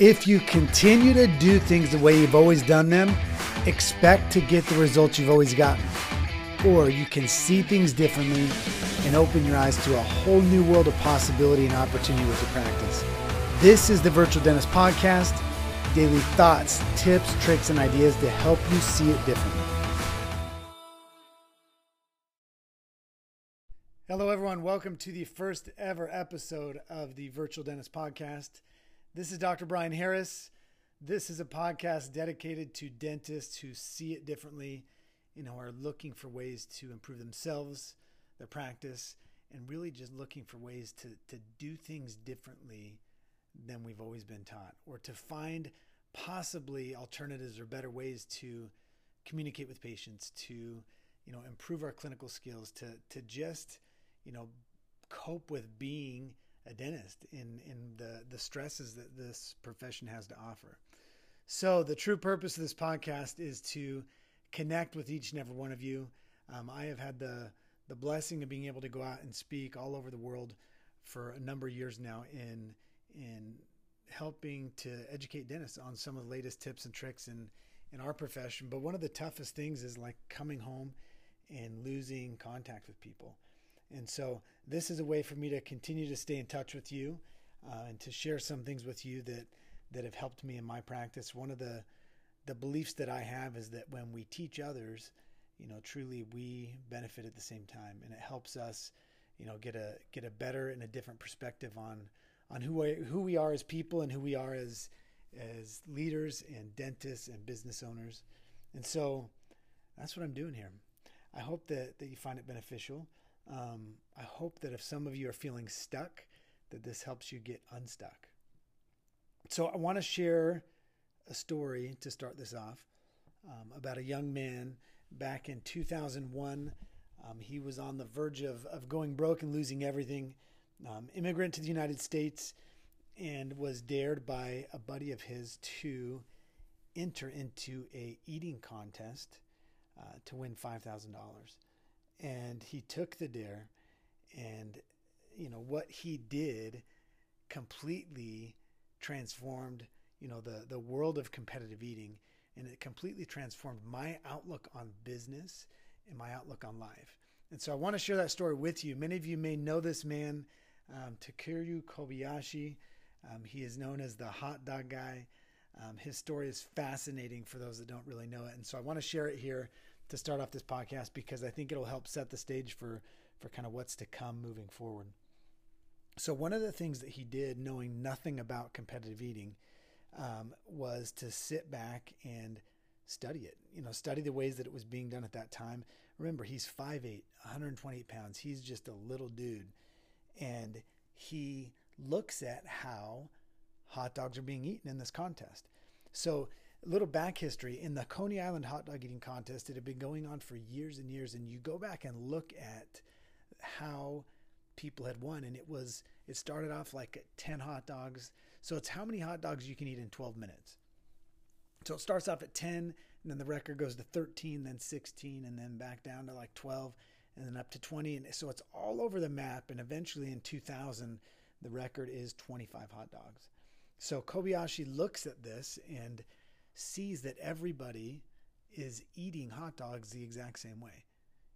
If you continue to do things the way you've always done them, expect to get the results you've always gotten. Or you can see things differently and open your eyes to a whole new world of possibility and opportunity with your practice. This is the Virtual Dentist Podcast daily thoughts, tips, tricks, and ideas to help you see it differently. Hello, everyone. Welcome to the first ever episode of the Virtual Dentist Podcast. This is Dr. Brian Harris. This is a podcast dedicated to dentists who see it differently, you know, are looking for ways to improve themselves, their practice, and really just looking for ways to, to do things differently than we've always been taught, or to find possibly alternatives or better ways to communicate with patients, to you know improve our clinical skills, to to just you know cope with being a dentist in in the the stresses that this profession has to offer. So the true purpose of this podcast is to connect with each and every one of you. Um, I have had the the blessing of being able to go out and speak all over the world for a number of years now in in helping to educate dentists on some of the latest tips and tricks in in our profession. But one of the toughest things is like coming home and losing contact with people. And so this is a way for me to continue to stay in touch with you uh, and to share some things with you that that have helped me in my practice. One of the the beliefs that I have is that when we teach others, you know, truly we benefit at the same time, and it helps us, you know, get a get a better and a different perspective on on who we, who we are as people and who we are as as leaders and dentists and business owners. And so that's what I'm doing here. I hope that that you find it beneficial. Um, I hope that if some of you are feeling stuck, that this helps you get unstuck. So I want to share a story to start this off um, about a young man back in 2001. Um, he was on the verge of, of going broke and losing everything. Um, immigrant to the United States and was dared by a buddy of his to enter into a eating contest uh, to win five thousand dollars and he took the dare and you know what he did completely transformed you know the the world of competitive eating and it completely transformed my outlook on business and my outlook on life. And so i want to share that story with you. Many of you may know this man um, takeru kobayashi. Um, he is known as the hot dog guy. Um, his story is fascinating for those that don't really know it and so i want to share it here to start off this podcast because I think it'll help set the stage for for kind of what's to come moving forward. So one of the things that he did, knowing nothing about competitive eating, um, was to sit back and study it. You know, study the ways that it was being done at that time. Remember, he's 5'8", 128 pounds. He's just a little dude, and he looks at how hot dogs are being eaten in this contest. So a little back history in the Coney Island hot dog eating contest, it had been going on for years and years. And you go back and look at how people had won, and it was it started off like 10 hot dogs. So it's how many hot dogs you can eat in 12 minutes. So it starts off at 10, and then the record goes to 13, then 16, and then back down to like 12, and then up to 20. And so it's all over the map. And eventually in 2000, the record is 25 hot dogs. So Kobayashi looks at this and sees that everybody is eating hot dogs the exact same way.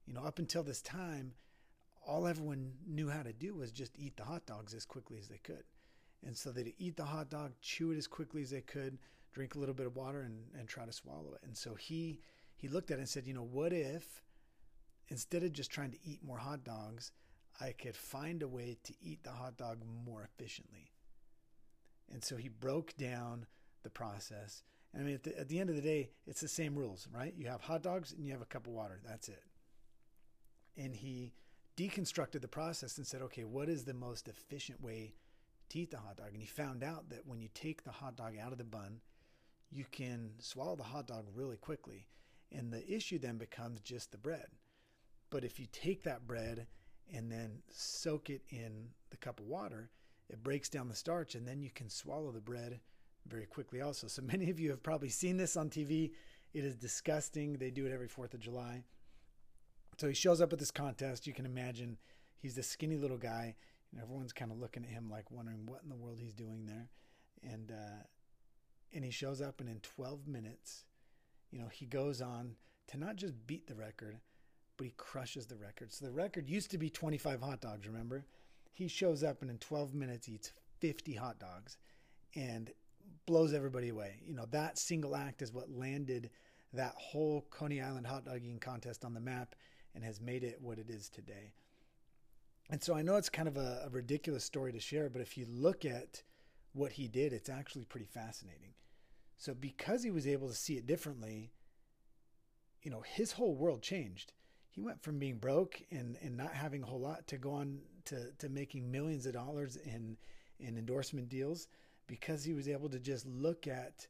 You know, up until this time, all everyone knew how to do was just eat the hot dogs as quickly as they could. And so they'd eat the hot dog, chew it as quickly as they could, drink a little bit of water and, and try to swallow it. And so he he looked at it and said, you know, what if instead of just trying to eat more hot dogs, I could find a way to eat the hot dog more efficiently. And so he broke down the process I mean, at the, at the end of the day, it's the same rules, right? You have hot dogs and you have a cup of water. That's it. And he deconstructed the process and said, okay, what is the most efficient way to eat the hot dog? And he found out that when you take the hot dog out of the bun, you can swallow the hot dog really quickly. And the issue then becomes just the bread. But if you take that bread and then soak it in the cup of water, it breaks down the starch and then you can swallow the bread very quickly also. So many of you have probably seen this on TV. It is disgusting. They do it every 4th of July. So he shows up at this contest. You can imagine he's this skinny little guy. And everyone's kind of looking at him like wondering what in the world he's doing there. And uh, and he shows up, and in 12 minutes, you know, he goes on to not just beat the record, but he crushes the record. So the record used to be 25 hot dogs, remember? He shows up and in 12 minutes eats 50 hot dogs and blows everybody away. You know, that single act is what landed that whole Coney Island hot dog eating contest on the map and has made it what it is today. And so I know it's kind of a, a ridiculous story to share, but if you look at what he did, it's actually pretty fascinating. So because he was able to see it differently, you know, his whole world changed. He went from being broke and, and not having a whole lot to go on to, to making millions of dollars in, in endorsement deals because he was able to just look at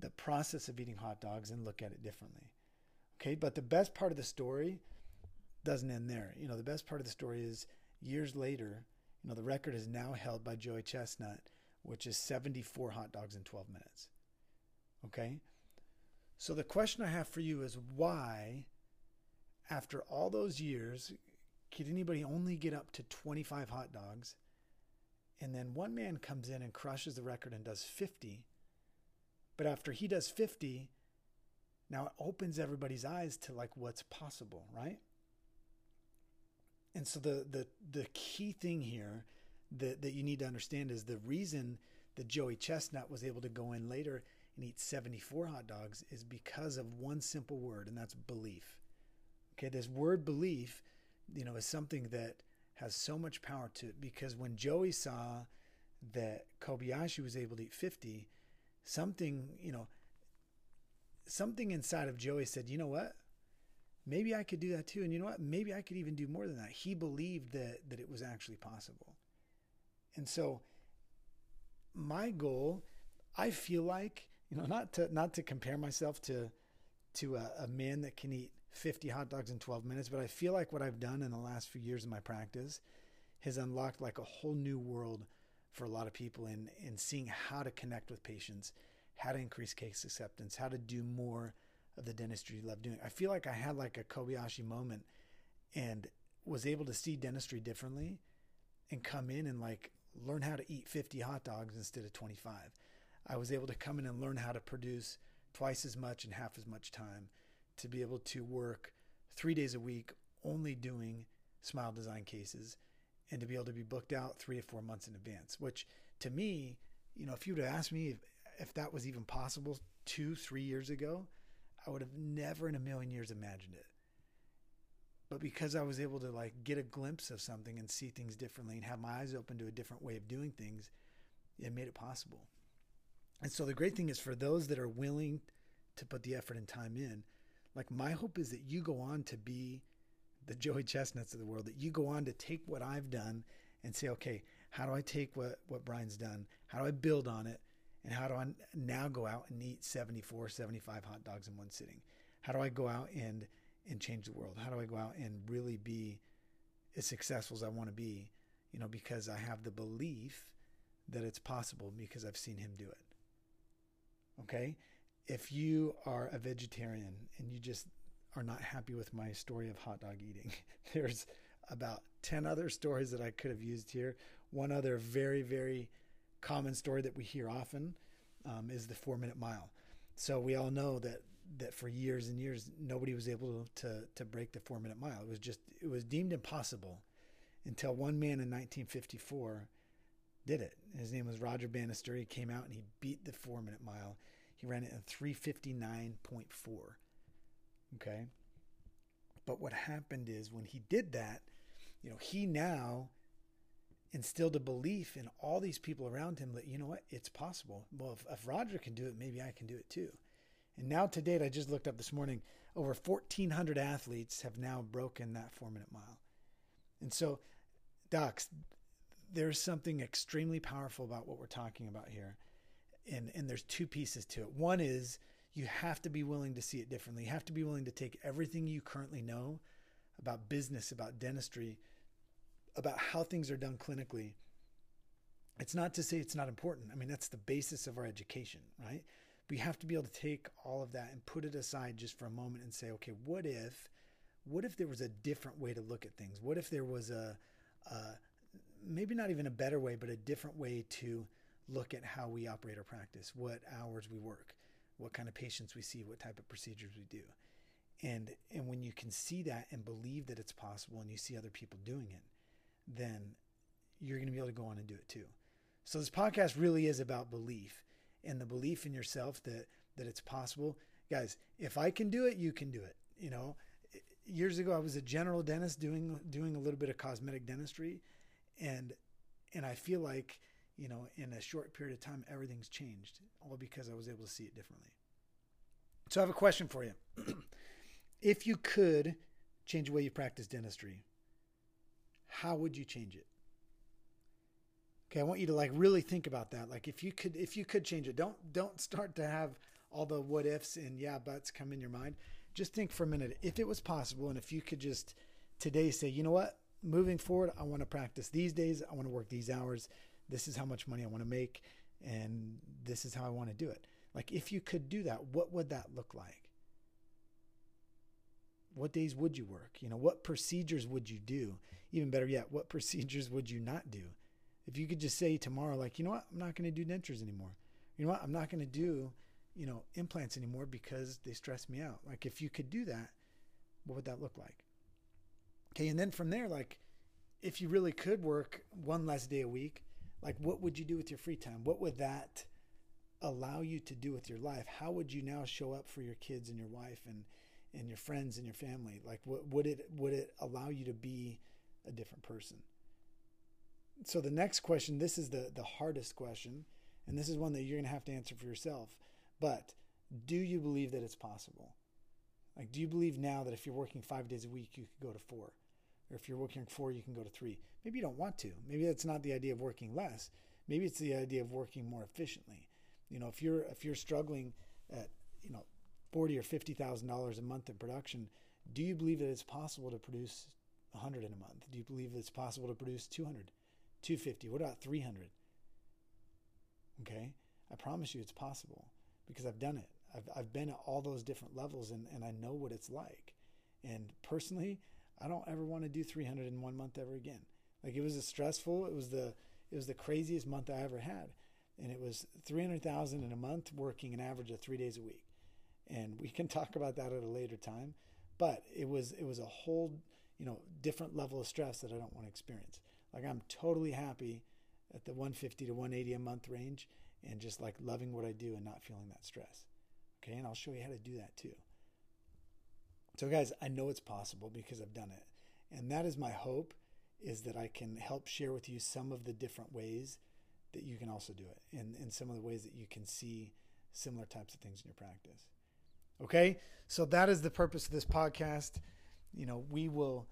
the process of eating hot dogs and look at it differently. Okay, but the best part of the story doesn't end there. You know, the best part of the story is years later, you know, the record is now held by Joey Chestnut, which is 74 hot dogs in 12 minutes. Okay? So the question I have for you is why, after all those years, could anybody only get up to 25 hot dogs? And then one man comes in and crushes the record and does 50. But after he does 50, now it opens everybody's eyes to like what's possible, right? And so the the the key thing here that that you need to understand is the reason that Joey Chestnut was able to go in later and eat 74 hot dogs is because of one simple word, and that's belief. Okay, this word belief, you know, is something that has so much power to it because when Joey saw that Kobayashi was able to eat 50, something, you know, something inside of Joey said, you know what? Maybe I could do that too. And you know what? Maybe I could even do more than that. He believed that that it was actually possible. And so my goal, I feel like you know, not to not to compare myself to to a, a, man that can eat 50 hot dogs in 12 minutes, but I feel like what I've done in the last few years of my practice has unlocked like a whole new world for a lot of people in in seeing how to connect with patients, how to increase case acceptance, how to do more of the dentistry you love doing. I feel like I had like a Kobayashi moment and was able to see dentistry differently and come in and like learn how to eat 50 hot dogs instead of 25. I was able to come in and learn how to produce twice as much in half as much time to be able to work three days a week only doing smile design cases and to be able to be booked out three to four months in advance, which to me, you know, if you would have asked me if, if that was even possible two, three years ago, I would have never in a million years imagined it. But because I was able to like get a glimpse of something and see things differently and have my eyes open to a different way of doing things, it made it possible. And so the great thing is for those that are willing to put the effort and time in, like my hope is that you go on to be the Joey Chestnuts of the world, that you go on to take what I've done and say, okay, how do I take what, what Brian's done? How do I build on it? And how do I now go out and eat 74, 75 hot dogs in one sitting? How do I go out and, and change the world? How do I go out and really be as successful as I want to be? You know, because I have the belief that it's possible because I've seen him do it. Okay. If you are a vegetarian and you just are not happy with my story of hot dog eating, there's about 10 other stories that I could have used here. One other very, very common story that we hear often um, is the four minute mile. So we all know that that for years and years nobody was able to to break the four minute mile. It was just it was deemed impossible until one man in 1954 did it. His name was Roger Bannister. He came out and he beat the four minute mile. He ran it in 359.4. Okay. But what happened is when he did that, you know, he now instilled a belief in all these people around him that, you know what, it's possible. Well, if, if Roger can do it, maybe I can do it too. And now to date, I just looked up this morning, over 1,400 athletes have now broken that four minute mile. And so, docs, there's something extremely powerful about what we're talking about here. And, and there's two pieces to it. One is you have to be willing to see it differently. You have to be willing to take everything you currently know about business, about dentistry, about how things are done clinically. It's not to say it's not important. I mean, that's the basis of our education, right? You have to be able to take all of that and put it aside just for a moment and say, okay, what if, what if there was a different way to look at things? What if there was a, a maybe not even a better way, but a different way to look at how we operate our practice, what hours we work, what kind of patients we see, what type of procedures we do. And and when you can see that and believe that it's possible and you see other people doing it, then you're going to be able to go on and do it too. So this podcast really is about belief and the belief in yourself that that it's possible. Guys, if I can do it, you can do it. You know, years ago I was a general dentist doing doing a little bit of cosmetic dentistry and and I feel like, you know, in a short period of time everything's changed all because I was able to see it differently. So I have a question for you. if you could change the way you practice dentistry, how would you change it? Okay, I want you to like really think about that. Like if you could if you could change it, don't don't start to have all the what ifs and yeah buts come in your mind. Just think for a minute if it was possible and if you could just today say, you know what, moving forward, I want to practice these days, I want to work these hours. This is how much money I want to make and this is how I want to do it. Like if you could do that, what would that look like? What days would you work? You know, what procedures would you do? Even better yet, what procedures would you not do? If you could just say tomorrow, like, you know what, I'm not going to do dentures anymore. You know what, I'm not going to do, you know, implants anymore because they stress me out. Like, if you could do that, what would that look like? Okay, and then from there, like, if you really could work one less day a week, like, what would you do with your free time? What would that allow you to do with your life? How would you now show up for your kids and your wife and and your friends and your family? Like, what would it would it allow you to be a different person? so the next question, this is the the hardest question, and this is one that you're going to have to answer for yourself. But do you believe that it's possible? Like, do you believe now that if you're working five days a week, you could go to four? Or if you're working four, you can go to three? Maybe you don't want to. Maybe that's not the idea of working less. Maybe it's the idea of working more efficiently. You know, if you're if you're struggling at you know forty or fifty thousand dollars a month in production, do you believe that it's possible to produce hundred in a month? Do you believe it's possible to produce two hundred? 250? What about 300? Okay. I promise you it's possible because I've done it. I've, I've been at all those different levels and, and I know what it's like. And personally, I don't ever want to do 300 in one month ever again. Like it was a stressful, it was the, it was the craziest month I ever had. And it was 300,000 in a month working an average of three days a week. And we can talk about that at a later time, but it was, it was a whole, you know, different level of stress that I don't want to experience. Like I'm totally happy at the 150 to 180 a month range and just like loving what I do and not feeling that stress. Okay, and I'll show you how to do that too. So guys, I know it's possible because I've done it. And that is my hope is that I can help share with you some of the different ways that you can also do it and, and some of the ways that you can see similar types of things in your practice. Okay, so that is the purpose of this podcast. You know, we will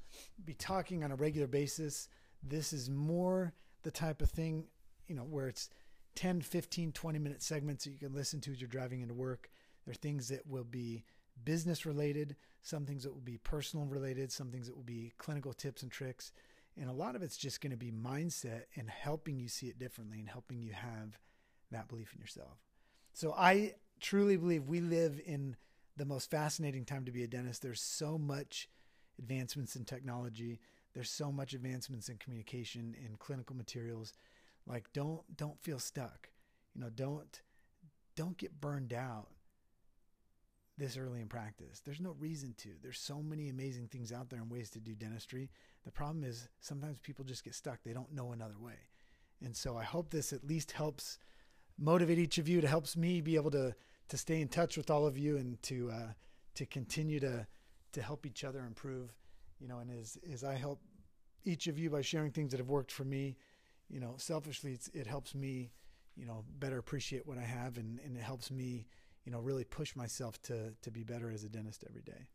be talking on a regular basis this is more the type of thing, you know, where it's 10, 15, 20 minute segments that you can listen to as you're driving into work. There are things that will be business related, some things that will be personal related, some things that will be clinical tips and tricks. And a lot of it's just going to be mindset and helping you see it differently and helping you have that belief in yourself. So I truly believe we live in the most fascinating time to be a dentist. There's so much advancements in technology there's so much advancements in communication in clinical materials like don't don't feel stuck you know don't don't get burned out this early in practice. There's no reason to. There's so many amazing things out there and ways to do dentistry. The problem is sometimes people just get stuck. They don't know another way. And so i hope this at least helps motivate each of you to helps me be able to to stay in touch with all of you and to uh, to continue to to help each other improve you know, and as as I help each of you by sharing things that have worked for me, you know, selfishly it helps me, you know, better appreciate what I have, and and it helps me, you know, really push myself to to be better as a dentist every day.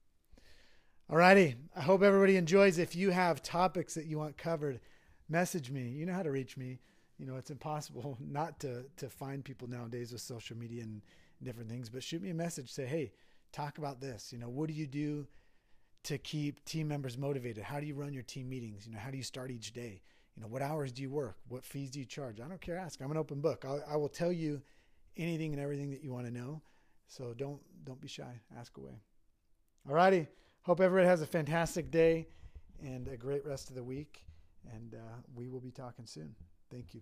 Alrighty, I hope everybody enjoys. If you have topics that you want covered, message me. You know how to reach me. You know, it's impossible not to to find people nowadays with social media and different things. But shoot me a message. Say, hey, talk about this. You know, what do you do? to keep team members motivated? How do you run your team meetings? You know, how do you start each day? You know, what hours do you work? What fees do you charge? I don't care. Ask. I'm an open book. I'll, I will tell you anything and everything that you want to know. So don't don't be shy. Ask away. All righty. Hope everyone has a fantastic day and a great rest of the week. And uh, we will be talking soon. Thank you.